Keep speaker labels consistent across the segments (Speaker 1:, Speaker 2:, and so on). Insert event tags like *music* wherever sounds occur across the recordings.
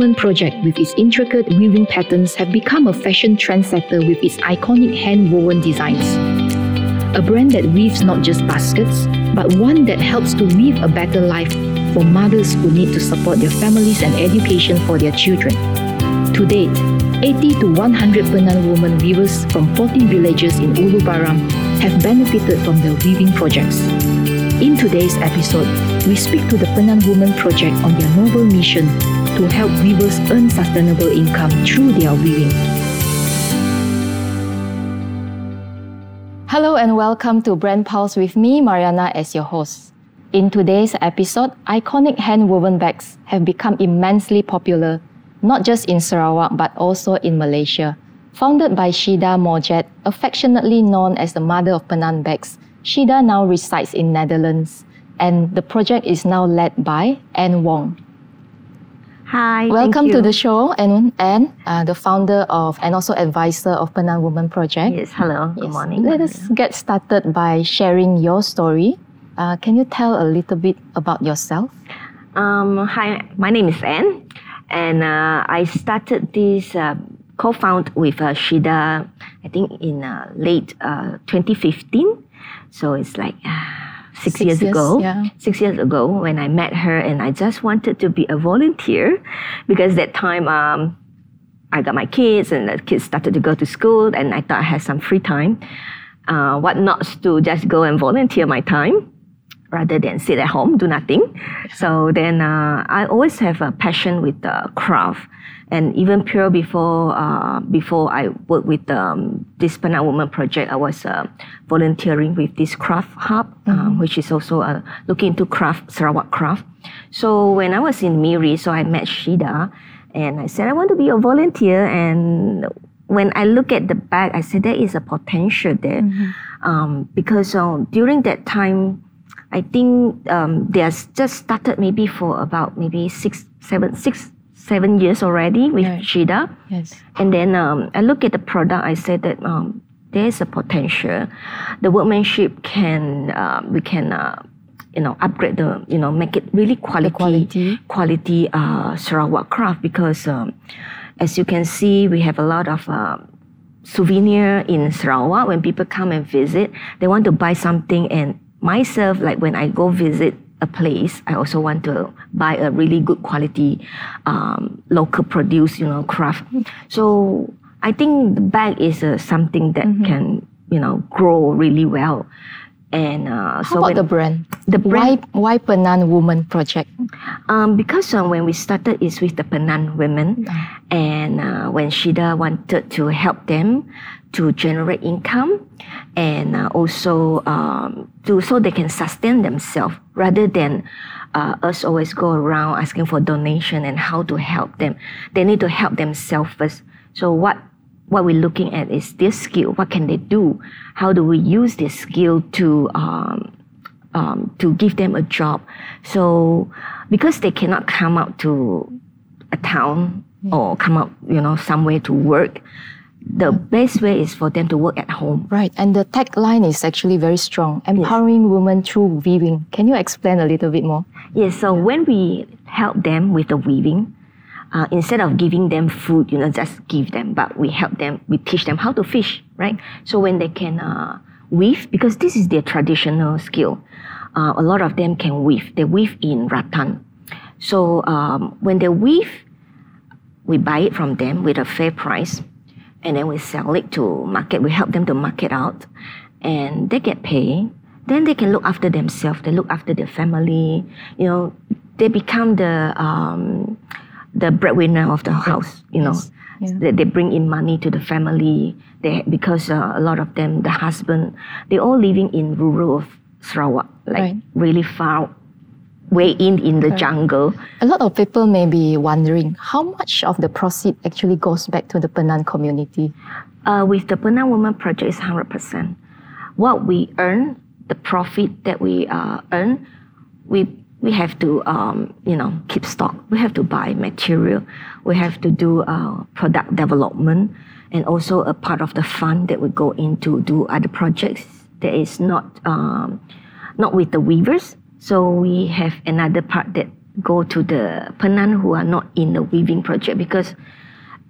Speaker 1: Woman project, with its intricate weaving patterns, have become a fashion trendsetter with its iconic hand-woven designs. A brand that weaves not just baskets, but one that helps to weave a better life for mothers who need to support their families and education for their children. To date, 80 to 100 Penan women weavers from 14 villages in Ulu Baram have benefited from the weaving projects. In today's episode, we speak to the Penan Women Project on their noble mission to help weavers earn sustainable income through their weaving. Hello and welcome to Brand Pulse with me, Mariana, as your host. In today's episode, iconic hand-woven bags have become immensely popular, not just in Sarawak but also in Malaysia. Founded by Shida Morjet, affectionately known as the mother of Penan bags, Shida now resides in Netherlands, and the project is now led by Ann Wong.
Speaker 2: Hi.
Speaker 1: Welcome to the show, Ann, Ann uh, the founder of and also advisor of Penan Women Project.
Speaker 2: Yes, hello. Good
Speaker 1: Yes.
Speaker 2: morning.
Speaker 1: Let us get started by sharing your story. Uh, can you tell a little bit about yourself?
Speaker 2: Um, hi, my name is Ann, and uh, I started this uh, co-found with uh, Shida, I think in uh, late uh, 2015. So it's like uh, six,
Speaker 1: Six
Speaker 2: years,
Speaker 1: years,
Speaker 2: ago.
Speaker 1: yeah.
Speaker 2: Six years ago when I met her, and I just wanted to be a volunteer because that time um, I got my kids, and the kids started to go to school, and I thought I had some free time. Uh, what not to just go and volunteer my time rather than sit at home, do nothing. So then uh, I always have a passion with the craft. And even pure before uh, before I worked with um, this Penan Woman project, I was uh, volunteering with this craft hub, um, which is also uh, looking into craft, Sarawak craft. So when I was in Miri, so I met Shida, and I said I want to be a volunteer. And when I look at the bag, I said there is a potential there, um, because uh, during that time, I think um, they are just started maybe for about maybe six, seven, six, seven years already with
Speaker 1: Right.
Speaker 2: Shida.
Speaker 1: Yes.
Speaker 2: And then um, I look at the product. I said that um, there is a potential. The workmanship can uh, we can uh, you know upgrade the you know make it really quality
Speaker 1: quality.
Speaker 2: quality uh, Sarawak craft because um, as you can see we have a lot of. Uh, souvenir in Sarawak when people come and visit they want to buy something and myself like when I go visit a place I also want to buy a really good quality um, local produce you know craft. So I think the bag is uh, something that can you know grow really well. And uh,
Speaker 1: How
Speaker 2: so
Speaker 1: about the brand?
Speaker 2: the brand
Speaker 1: Why, why Penan Woman Project?
Speaker 2: um, because uh, when we started is with the Penan women, and uh, when Shida wanted to help them to generate income, and uh, also um, to so they can sustain themselves rather than uh, us always go around asking for donation and how to help them. They need to help themselves first. So what what we're looking at is this skill. What can they do? How do we use this skill to um, um, to give them a job. So because they cannot come out to a town or come out, you know, somewhere to work, the best way is for them to work at home.
Speaker 1: Right, and the tagline is actually very strong empowering women through weaving. Can you explain a little bit more?
Speaker 2: Yes, so when we help them with the weaving, uh, instead of giving them food, you know, just give them, but we help them, we teach them how to fish, right? So when they can uh, weave, because this is their traditional skill, uh, a lot of them can weave. They weave in rattan. So um, when they weave, we buy it from them with a fair price, and then we sell it to market. We help them to market out, and they get paid. Then they can look after themselves. They look after their family. You know, they become the um, the breadwinner of the house. You know,
Speaker 1: Yes. Yeah.
Speaker 2: they, they bring in money to the family. They because uh, a lot of them, the husband, they all living in rural of Sarawak, like
Speaker 1: Right.
Speaker 2: really far way in in the jungle.
Speaker 1: A lot of people may be wondering how much of the proceed actually goes back to the Penan community.
Speaker 2: Uh, with the Penan Women Project, is hundred percent. What we earn, the profit that we uh, earn, we we have to um, you know keep stock. We have to buy material. We have to do uh, product development, and also a part of the fund that we go into do other projects that is not um, not with the weavers. So we have another part that go to the Penan who are not in the weaving project because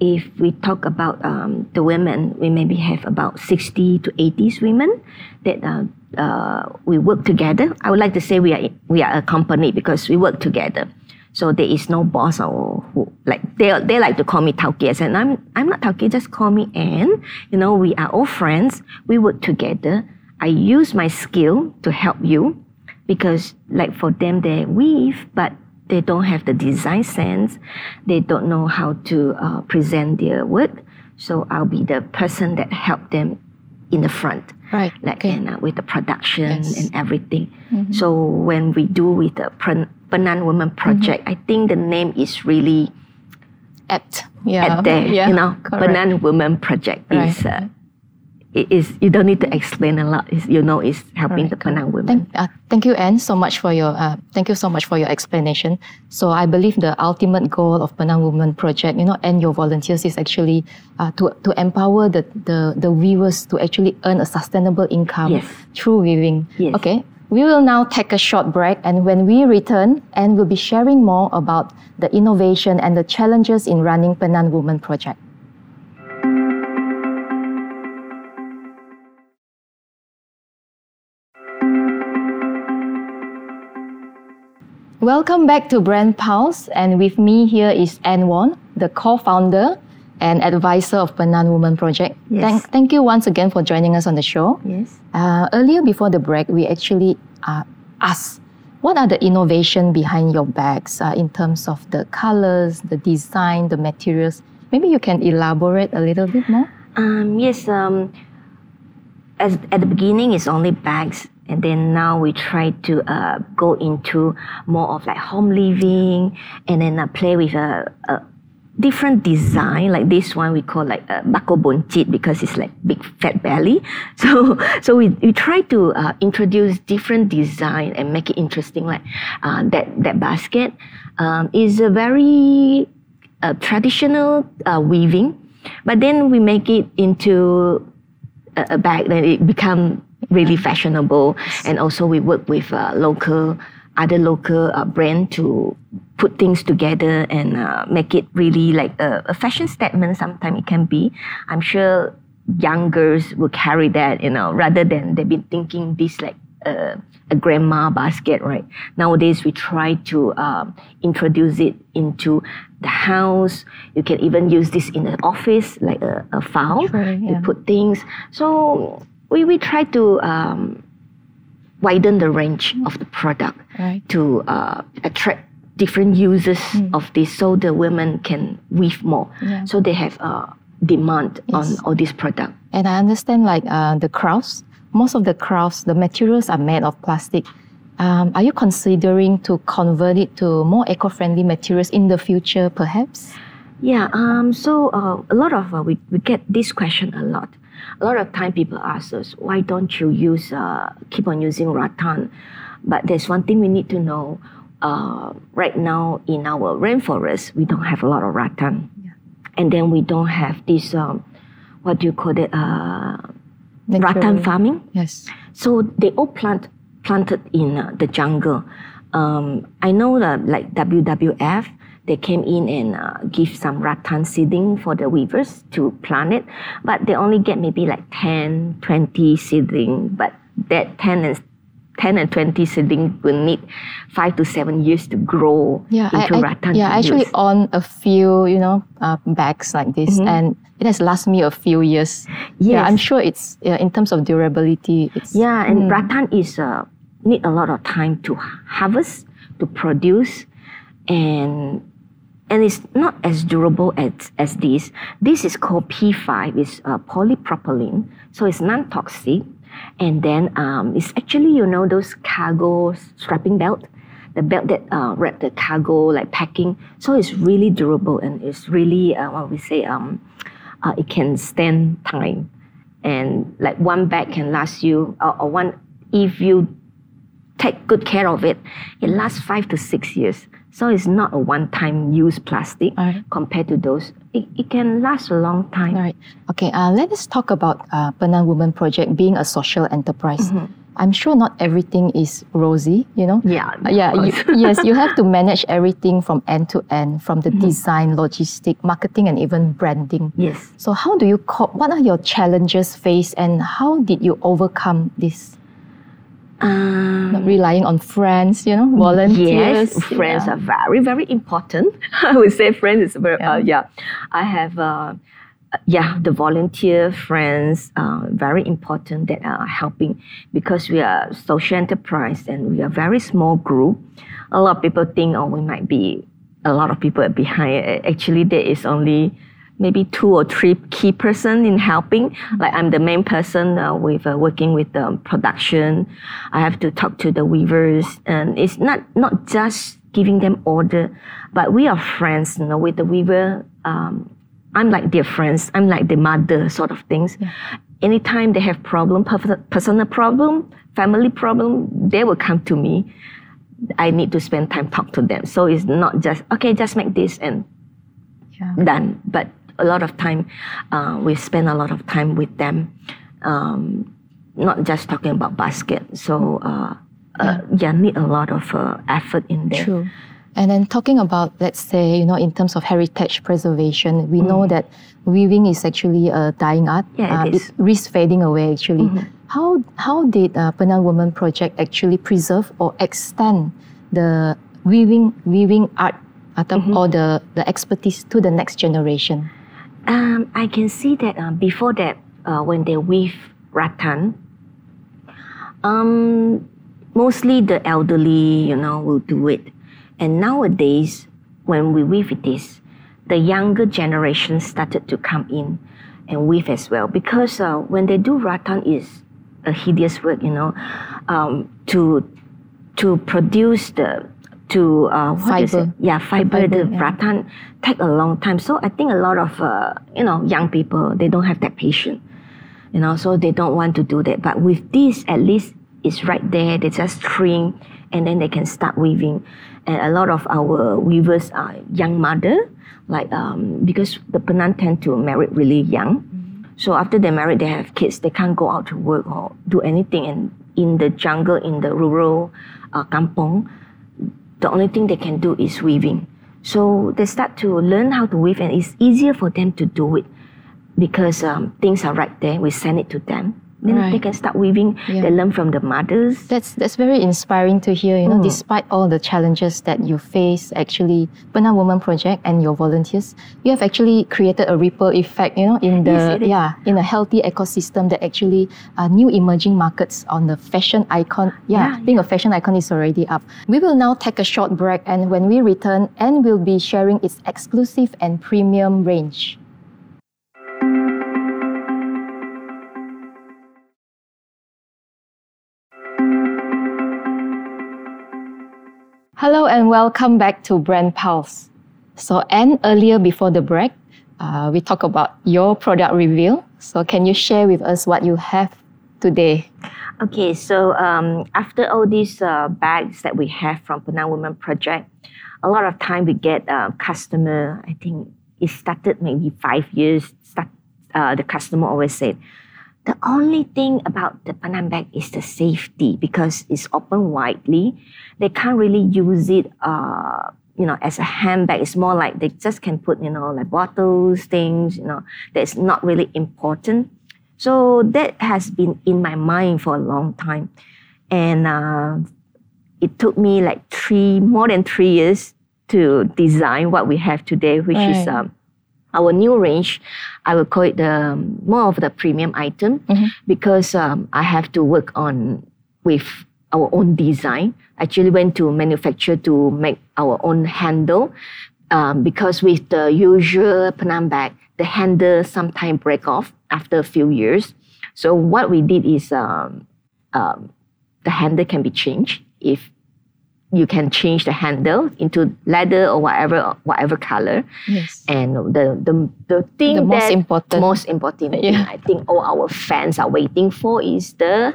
Speaker 2: if we talk about um, the women, we maybe have about 60 to 80 women that uh, uh, we work together. I would like to say we are we are a company because we work together. So there is no boss or who like they they like to call me Taukias and I'm I'm not Tauki, just call me Ann. You know, we are all friends. We work together. I use my skill to help you because like for them they weave but they don't have the design sense. They don't know how to uh, present their work. So I'll be the person that help them in the front,
Speaker 1: right?
Speaker 2: Like okay. and uh, with the production
Speaker 1: yes.
Speaker 2: and everything. Mm-hmm. So when we do with the Penan Women Project, mm-hmm. I think the name is really
Speaker 1: apt.
Speaker 2: Yeah, at there. Yeah, you know, correct. Penan Women Project right. is. Uh, it is you don't need to explain a lot. It's, you know, it's helping the Penan women.
Speaker 1: Thank, uh, thank you, Ann, so much for your uh, thank you so much for your explanation. So I believe the ultimate goal of Penan Women Project, you know, and your volunteers is actually uh, to to empower the, the the weavers to actually earn a sustainable income
Speaker 2: yes.
Speaker 1: through weaving.
Speaker 2: Yes.
Speaker 1: Okay. We will now take a short break, and when we return, Ann will be sharing more about the innovation and the challenges in running Penan Women Project. Welcome back to Brand Pulse, and with me here is Ann Wong, the co-founder and advisor of Penan Women Project.
Speaker 2: Yes.
Speaker 1: Thank, thank you once again for joining us on the show.
Speaker 2: Yes.
Speaker 1: Uh, earlier before the break, we actually uh, asked what are the innovation behind your bags uh, in terms of the colors, the design, the materials. Maybe you can elaborate a little bit more.
Speaker 2: Um, yes. Um, as at the beginning, it's only bags and then now we try to uh, go into more of like home living and then uh, play with a, a, different design. Like this one we call like a bako boncit because it's like big fat belly. *laughs* So so we, we try to uh, introduce different design and make it interesting like uh, that that basket. Um, is a very uh, traditional uh, weaving but then we make it into a, a bag then it become really fashionable. And also we work with uh, local, other local uh, brand to put things together and uh, make it really like a, a fashion statement. Sometimes it can be. I'm sure young girls will carry that, you know, rather than they've been thinking this like a, a grandma basket, right? Nowadays, we try to um, introduce it into the house. You can even use this in the office, like a, a file
Speaker 1: True, yeah.
Speaker 2: to put things. So we, we try to um, widen the range of the product
Speaker 1: right.
Speaker 2: to uh, attract different users mm. of this so the women can weave more.
Speaker 1: Yeah.
Speaker 2: So they have uh, demand
Speaker 1: Yes.
Speaker 2: on all this product.
Speaker 1: And I understand like uh, the crafts, most of the crafts, the materials are made of plastic. Um, are you considering to convert it to more eco-friendly materials in the future, perhaps?
Speaker 2: Yeah, um, so uh, a lot of uh, we, we get this question a lot. A lot of time people ask us, why don't you use uh, keep on using rattan? But there's one thing we need to know. Uh, right now in our rainforest, we don't have a lot of rattan,
Speaker 1: Yeah.
Speaker 2: and then we don't have this um, what do you call it? Uh, rattan farming.
Speaker 1: Yes.
Speaker 2: So they all plant planted in uh, the jungle. Um, I know that like WWF, they came in and uh, give some rattan seeding for the weavers to plant it, but they only get maybe like 10, 20 seedling. But that 10 and 10 and 20 seedling will need five to seven years to grow
Speaker 1: Yeah, I,
Speaker 2: into
Speaker 1: I-
Speaker 2: rattan.
Speaker 1: yeah, I actually own a few, you know, uh, bags like this,
Speaker 2: Mhm.
Speaker 1: and it has lasted me a few years. Yeah, I'm sure it's uh, in terms of durability. It's
Speaker 2: Yeah, and
Speaker 1: Mm.
Speaker 2: rattan is uh, need a lot of time to harvest, to produce, and and it's not as durable as, as this. This is called P5. It's uh, polypropylene, so it's non-toxic. And then um, it's actually you know those cargo strapping belt, the belt that uh, wrap the cargo like packing. So it's really durable and it's really uh, what we say um, uh, it can stand time, and like one bag can last you or one if you take good care of it, it lasts five to six years. So it's not a one-time use plastic
Speaker 1: Alright.
Speaker 2: compared to those. It, it can last a long time.
Speaker 1: All right. Okay. Uh, let us talk about uh, Penan Women Project being a social enterprise.
Speaker 2: Mm-hmm.
Speaker 1: I'm sure not everything is rosy, you know.
Speaker 2: Yeah,
Speaker 1: Uh, yeah. You, *laughs* yes, you have to manage everything from end to end, from
Speaker 2: Mm-hmm.
Speaker 1: the design, logistic, marketing, and even branding.
Speaker 2: Yes.
Speaker 1: So, how do you cope? What are your challenges faced, and how did you overcome this?
Speaker 2: Um,
Speaker 1: Not relying on friends, you know, volunteers.
Speaker 2: Yes, friends
Speaker 1: yeah.
Speaker 2: are very, very important. *laughs* I would say friends is very,
Speaker 1: Yeah.
Speaker 2: yeah. Uh, yeah. I have, uh, yeah, the volunteer friends, uh, very important that are helping because we are social enterprise and we are very small group. A lot of people think, oh, we might be, a lot of people behind. Actually, there is only maybe two or three key person in helping. Like I'm the main person uh, with uh, working with the production. I have to talk to the weavers, and it's not not just giving them order, but we are friends. You know, with the weaver, um, I'm like their friends. I'm like the mother sort of things. Anytime they have problem, personal problem, family problem, they will come to me. I need to spend time talk to them. So it's not just okay, just make this and
Speaker 1: Yeah.
Speaker 2: done. But a lot of time, uh, we spend a lot of time with them, um, not just talking about basket. So uh, uh, yeah, need a lot of uh, effort in there.
Speaker 1: True. And then talking about, let's say, you know, in terms of heritage preservation, we know that weaving is actually a dying art.
Speaker 2: Mm. Yeah, it
Speaker 1: Uh,
Speaker 2: is. Mm-hmm.
Speaker 1: risks fading away, actually. How, how did uh, Penan Women Project actually preserve or extend the weaving, weaving art
Speaker 2: Mm-hmm.
Speaker 1: or the, the expertise to the next generation?
Speaker 2: Um, I can see that uh, before that, uh, when they weave rattan, um, mostly the elderly, you know, will do it. And nowadays, when we weave this, the younger generation started to come in and weave as well because uh, when they do rattan is a hideous work, you know, um, to to produce the to uh, what is
Speaker 1: Fiber.
Speaker 2: it? Yeah, fiber.
Speaker 1: fiber,
Speaker 2: the
Speaker 1: yeah.
Speaker 2: rattan take a long time. So I think a lot of uh, you know young people they don't have that patience, you know, so they don't want to do that. But with this, at least it's right there. They just trim and then they can start weaving. And a lot of our weavers are young mother, like um, because the Penan tend to marry really young. So after they're married, they have kids. They can't go out to work or do anything. And in the jungle, in the rural uh, kampong, the only thing they can do is weaving. So they start to learn how to weave, and it's easier for them to do it because um, things are right there. We send it to them. Then they can start weaving.
Speaker 1: Yeah.
Speaker 2: They learn from the mothers.
Speaker 1: That's that's very inspiring to hear. You know,
Speaker 2: Mm.
Speaker 1: despite all the challenges that you face, actually, Penan Woman Project and your volunteers, you have actually created a ripple effect. You know, in the
Speaker 2: Yes,
Speaker 1: yeah, in a healthy ecosystem that actually uh, new emerging markets on the fashion icon. Yeah,
Speaker 2: Yeah,
Speaker 1: being a fashion icon is already up. We will now take a short break, and when we return, and we'll be sharing its exclusive and premium range. Hello and welcome back to Brand Pulse. So, and earlier before the break, uh, we talked about your product reveal. So, can you share with us what you have today?
Speaker 2: Okay, so um, after all these uh, bags that we have from Penan Women Project, a lot of time we get uh, customer. I think it started maybe five years. Start, uh, the customer always said, the only thing about the Penan bag is the safety because it's open widely. They can't really use it, uh, you know, as a handbag. It's more like they just can put, you know, like bottles, things, you know, that's not really important. So that has been in my mind for a long time. And uh, it took me like three, more than three years to design what we have today, which is um, our new range. I will call it the more of the premium item because um, I have to work on with our own design. Actually, went to manufacture to make our own handle um, because with the usual Penan bag, the handle sometimes break off after a few years. So what we did is um, um, the handle can be changed if you can change the handle into leather or whatever whatever color.
Speaker 1: Yes.
Speaker 2: And the the the thing
Speaker 1: The most
Speaker 2: that
Speaker 1: important.
Speaker 2: most important thing
Speaker 1: Yeah.
Speaker 2: I think all our fans are waiting for is the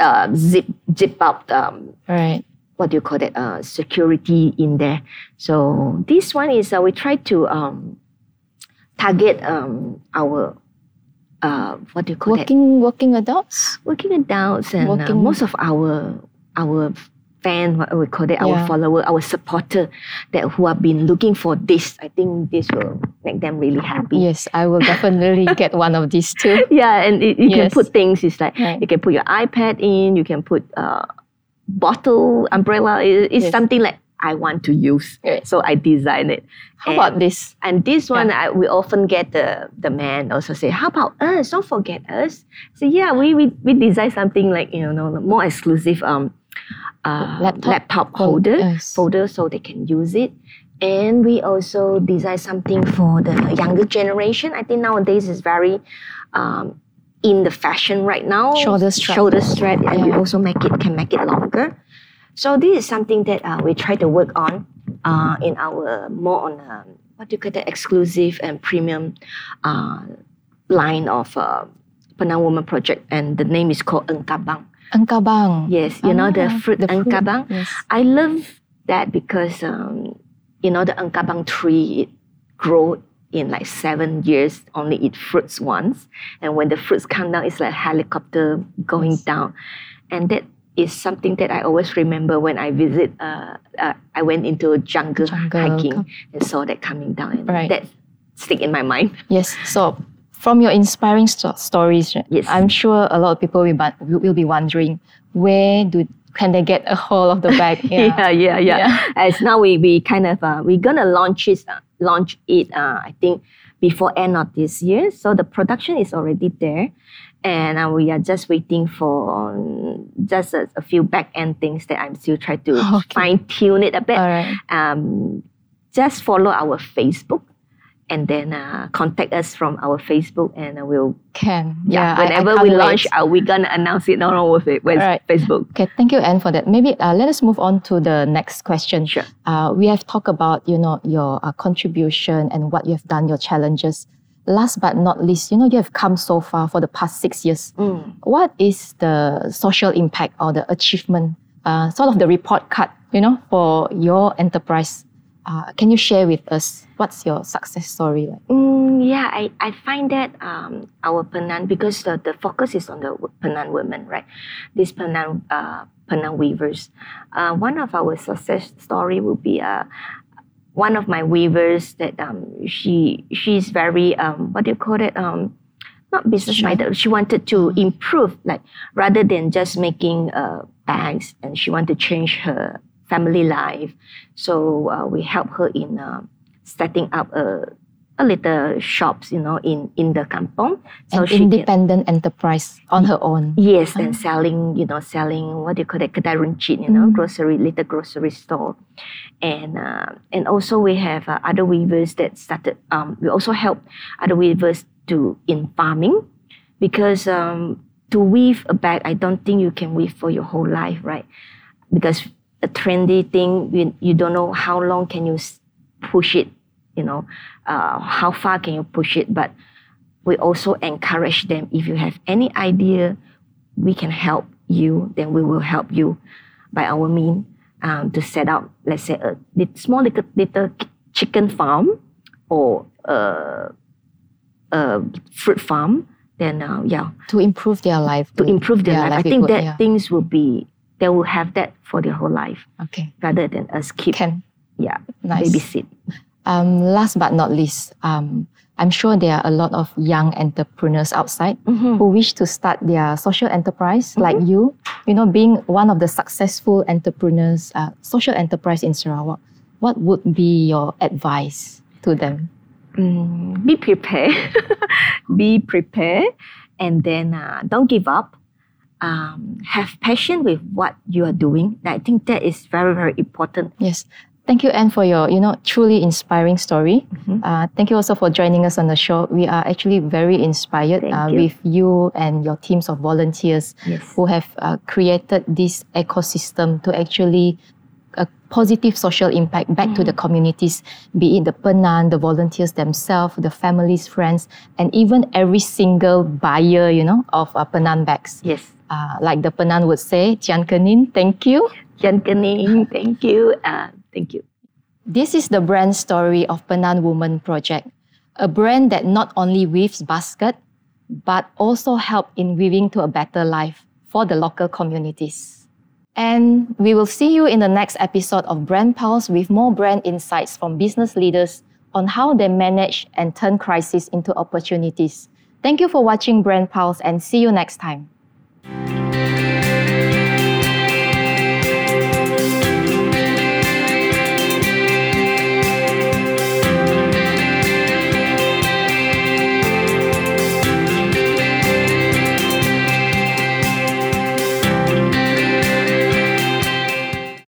Speaker 2: uh, zip zip up um,
Speaker 1: Right.
Speaker 2: what do you call that uh, security in there. So this one is uh, we try to um, target um, our uh, what do you call it?
Speaker 1: working working adults.
Speaker 2: Working adults and uh, most of our our fan, what we call it, our
Speaker 1: Yeah.
Speaker 2: follower, our supporter that who have been looking for this. I think this will make them really happy.
Speaker 1: Yes, I will definitely *laughs* get one of these too.
Speaker 2: Yeah, and it, you can put things. It's like
Speaker 1: Right.
Speaker 2: you can put your iPad in. You can put uh, bottle umbrella. It- it's
Speaker 1: Yes.
Speaker 2: something like I want to use.
Speaker 1: Right.
Speaker 2: So I design it.
Speaker 1: How
Speaker 2: And-
Speaker 1: about this?
Speaker 2: And this one, I, we often get the the man also say, "How about us? Don't forget us." So yeah, we we, we design something like you know more exclusive um uh,
Speaker 1: Laptop
Speaker 2: laptop holder
Speaker 1: yes.
Speaker 2: folder so they can use it. And we also design something for the younger generation. I think nowadays is very um, in the fashion right now.
Speaker 1: Shoulder strap.
Speaker 2: Shoulder strap, and we also make it can make it longer. So this is something that uh, we try to work on uh, in our more on um, what do you call that exclusive and premium uh, line of uh, Penan Woman Project, and the name is called Engkabang.
Speaker 1: Engkabang.
Speaker 2: Yes, you know the
Speaker 1: Ah,
Speaker 2: fruit
Speaker 1: the fruit,
Speaker 2: Engkabang.
Speaker 1: Yes.
Speaker 2: I love that because um, you know the Engkabang tree it grow in like seven years only eat fruits once, and when the fruits come down, it's like helicopter going
Speaker 1: Yes.
Speaker 2: down, and that is something that I always remember when I visit. Uh, uh, I went into a jungle,
Speaker 1: Jungle,
Speaker 2: hiking and saw that coming down, and
Speaker 1: Right.
Speaker 2: that stick in my mind.
Speaker 1: Yes. So, from your inspiring sto- stories,
Speaker 2: Yes.
Speaker 1: I'm sure a lot of people will, bu- will be wondering where do can they get a hold of the bag? *laughs*
Speaker 2: yeah, yeah, yeah.
Speaker 1: Yeah.
Speaker 2: As now we we kind of uh, we're gonna launch it uh, launch it uh, I think before end of this year. So the production is already there, and uh, we are just waiting for um, just a, a few back end things that I'm still trying to *laughs*
Speaker 1: Okay.
Speaker 2: fine tune it a bit.
Speaker 1: All right.
Speaker 2: Um, just follow our Facebook. And then uh, contact us from our Facebook, and uh, we'll
Speaker 1: Can.
Speaker 2: yeah.
Speaker 1: I- I
Speaker 2: whenever
Speaker 1: can't
Speaker 2: we
Speaker 1: wait.
Speaker 2: launch, uh, we're gonna announce it not on our fa-
Speaker 1: Alright.
Speaker 2: Facebook.
Speaker 1: Okay, thank you, Ann, for that. Maybe uh, let us move on to the next question.
Speaker 2: Sure.
Speaker 1: Uh, we have talked about you know your uh, contribution and what you have done, your challenges. Last but not least, you know you have come so far for the past six years.
Speaker 2: Mm.
Speaker 1: What is the social impact or the achievement, uh, sort of the report card, you know, for your enterprise? Uh, can you share with us what's your success story like?
Speaker 2: Mm, yeah, I, I find that um, our Penan, because the, the focus is on the Penan women, right? These Penan, uh, Penan weavers. Uh, one of our success story will be uh, one of my weavers that um, she she's very, um, what do you call it? Um, not business minded. She wanted to improve, like rather than just making uh, bags, and she wanted to change her family life. So uh, we help her in uh, setting up a, a little shops, you know, in in the kampong. So
Speaker 1: An
Speaker 2: she can,
Speaker 1: independent enterprise on her own.
Speaker 2: yes, and
Speaker 1: Ah.
Speaker 2: selling, you know, selling what do you call it, kedai runcit, you know,
Speaker 1: Mm.
Speaker 2: grocery little grocery store, and uh, and also we have uh, other weavers that started. Um, we also help other weavers to in farming, because um, to weave a bag, I don't think you can weave for your whole life, right? Because a trendy thing, you, you don't know how long can you push it, you know, uh, how far can you push it. But we also encourage them if you have any idea, we can help you, then we will help you by our mean um, to set up, let's say, a small little, little chicken farm or a, a fruit farm. Then, uh, yeah,
Speaker 1: To improve their life.
Speaker 2: to improve their
Speaker 1: Yeah,
Speaker 2: life. I think that
Speaker 1: yeah.
Speaker 2: things will be, they will have that for their whole life
Speaker 1: Okay.
Speaker 2: rather than us keep,
Speaker 1: Can.
Speaker 2: yeah,
Speaker 1: Nice.
Speaker 2: babysit.
Speaker 1: Um, last but not least, um, I'm sure there are a lot of young entrepreneurs outside
Speaker 2: Mhm.
Speaker 1: who wish to start their social enterprise like you. You know, being one of the successful entrepreneurs, uh, social enterprise in Sarawak. What would be your advice to them?
Speaker 2: Mm, be prepared. *laughs* be prepared, and then uh, don't give up. Um, have passion with what you are doing. I think that is very very important.
Speaker 1: Yes. Thank you, Ann, for your you know truly inspiring story.
Speaker 2: Mhm.
Speaker 1: Uh, thank you also for joining us on the show. We are actually very inspired uh,
Speaker 2: you.
Speaker 1: with you and your teams of volunteers
Speaker 2: Yes.
Speaker 1: who have uh, created this ecosystem to actually positive social impact back to the communities, be it the Penan, the volunteers themselves, the families, friends, and even every single buyer, you know, of uh, Penan bags.
Speaker 2: Yes.
Speaker 1: Uh, like the Penan would say, Tian Kenin, thank you.
Speaker 2: Jan Kening, thank you. Uh, thank you.
Speaker 1: This is the brand story of Penan Woman Project, a brand that not only weaves basket, but also help in weaving to a better life for the local communities. And we will see you in the next episode of Brand Pulse with more brand insights from business leaders on how they manage and turn crises into opportunities. Thank you for watching Brand Pulse and see you next time.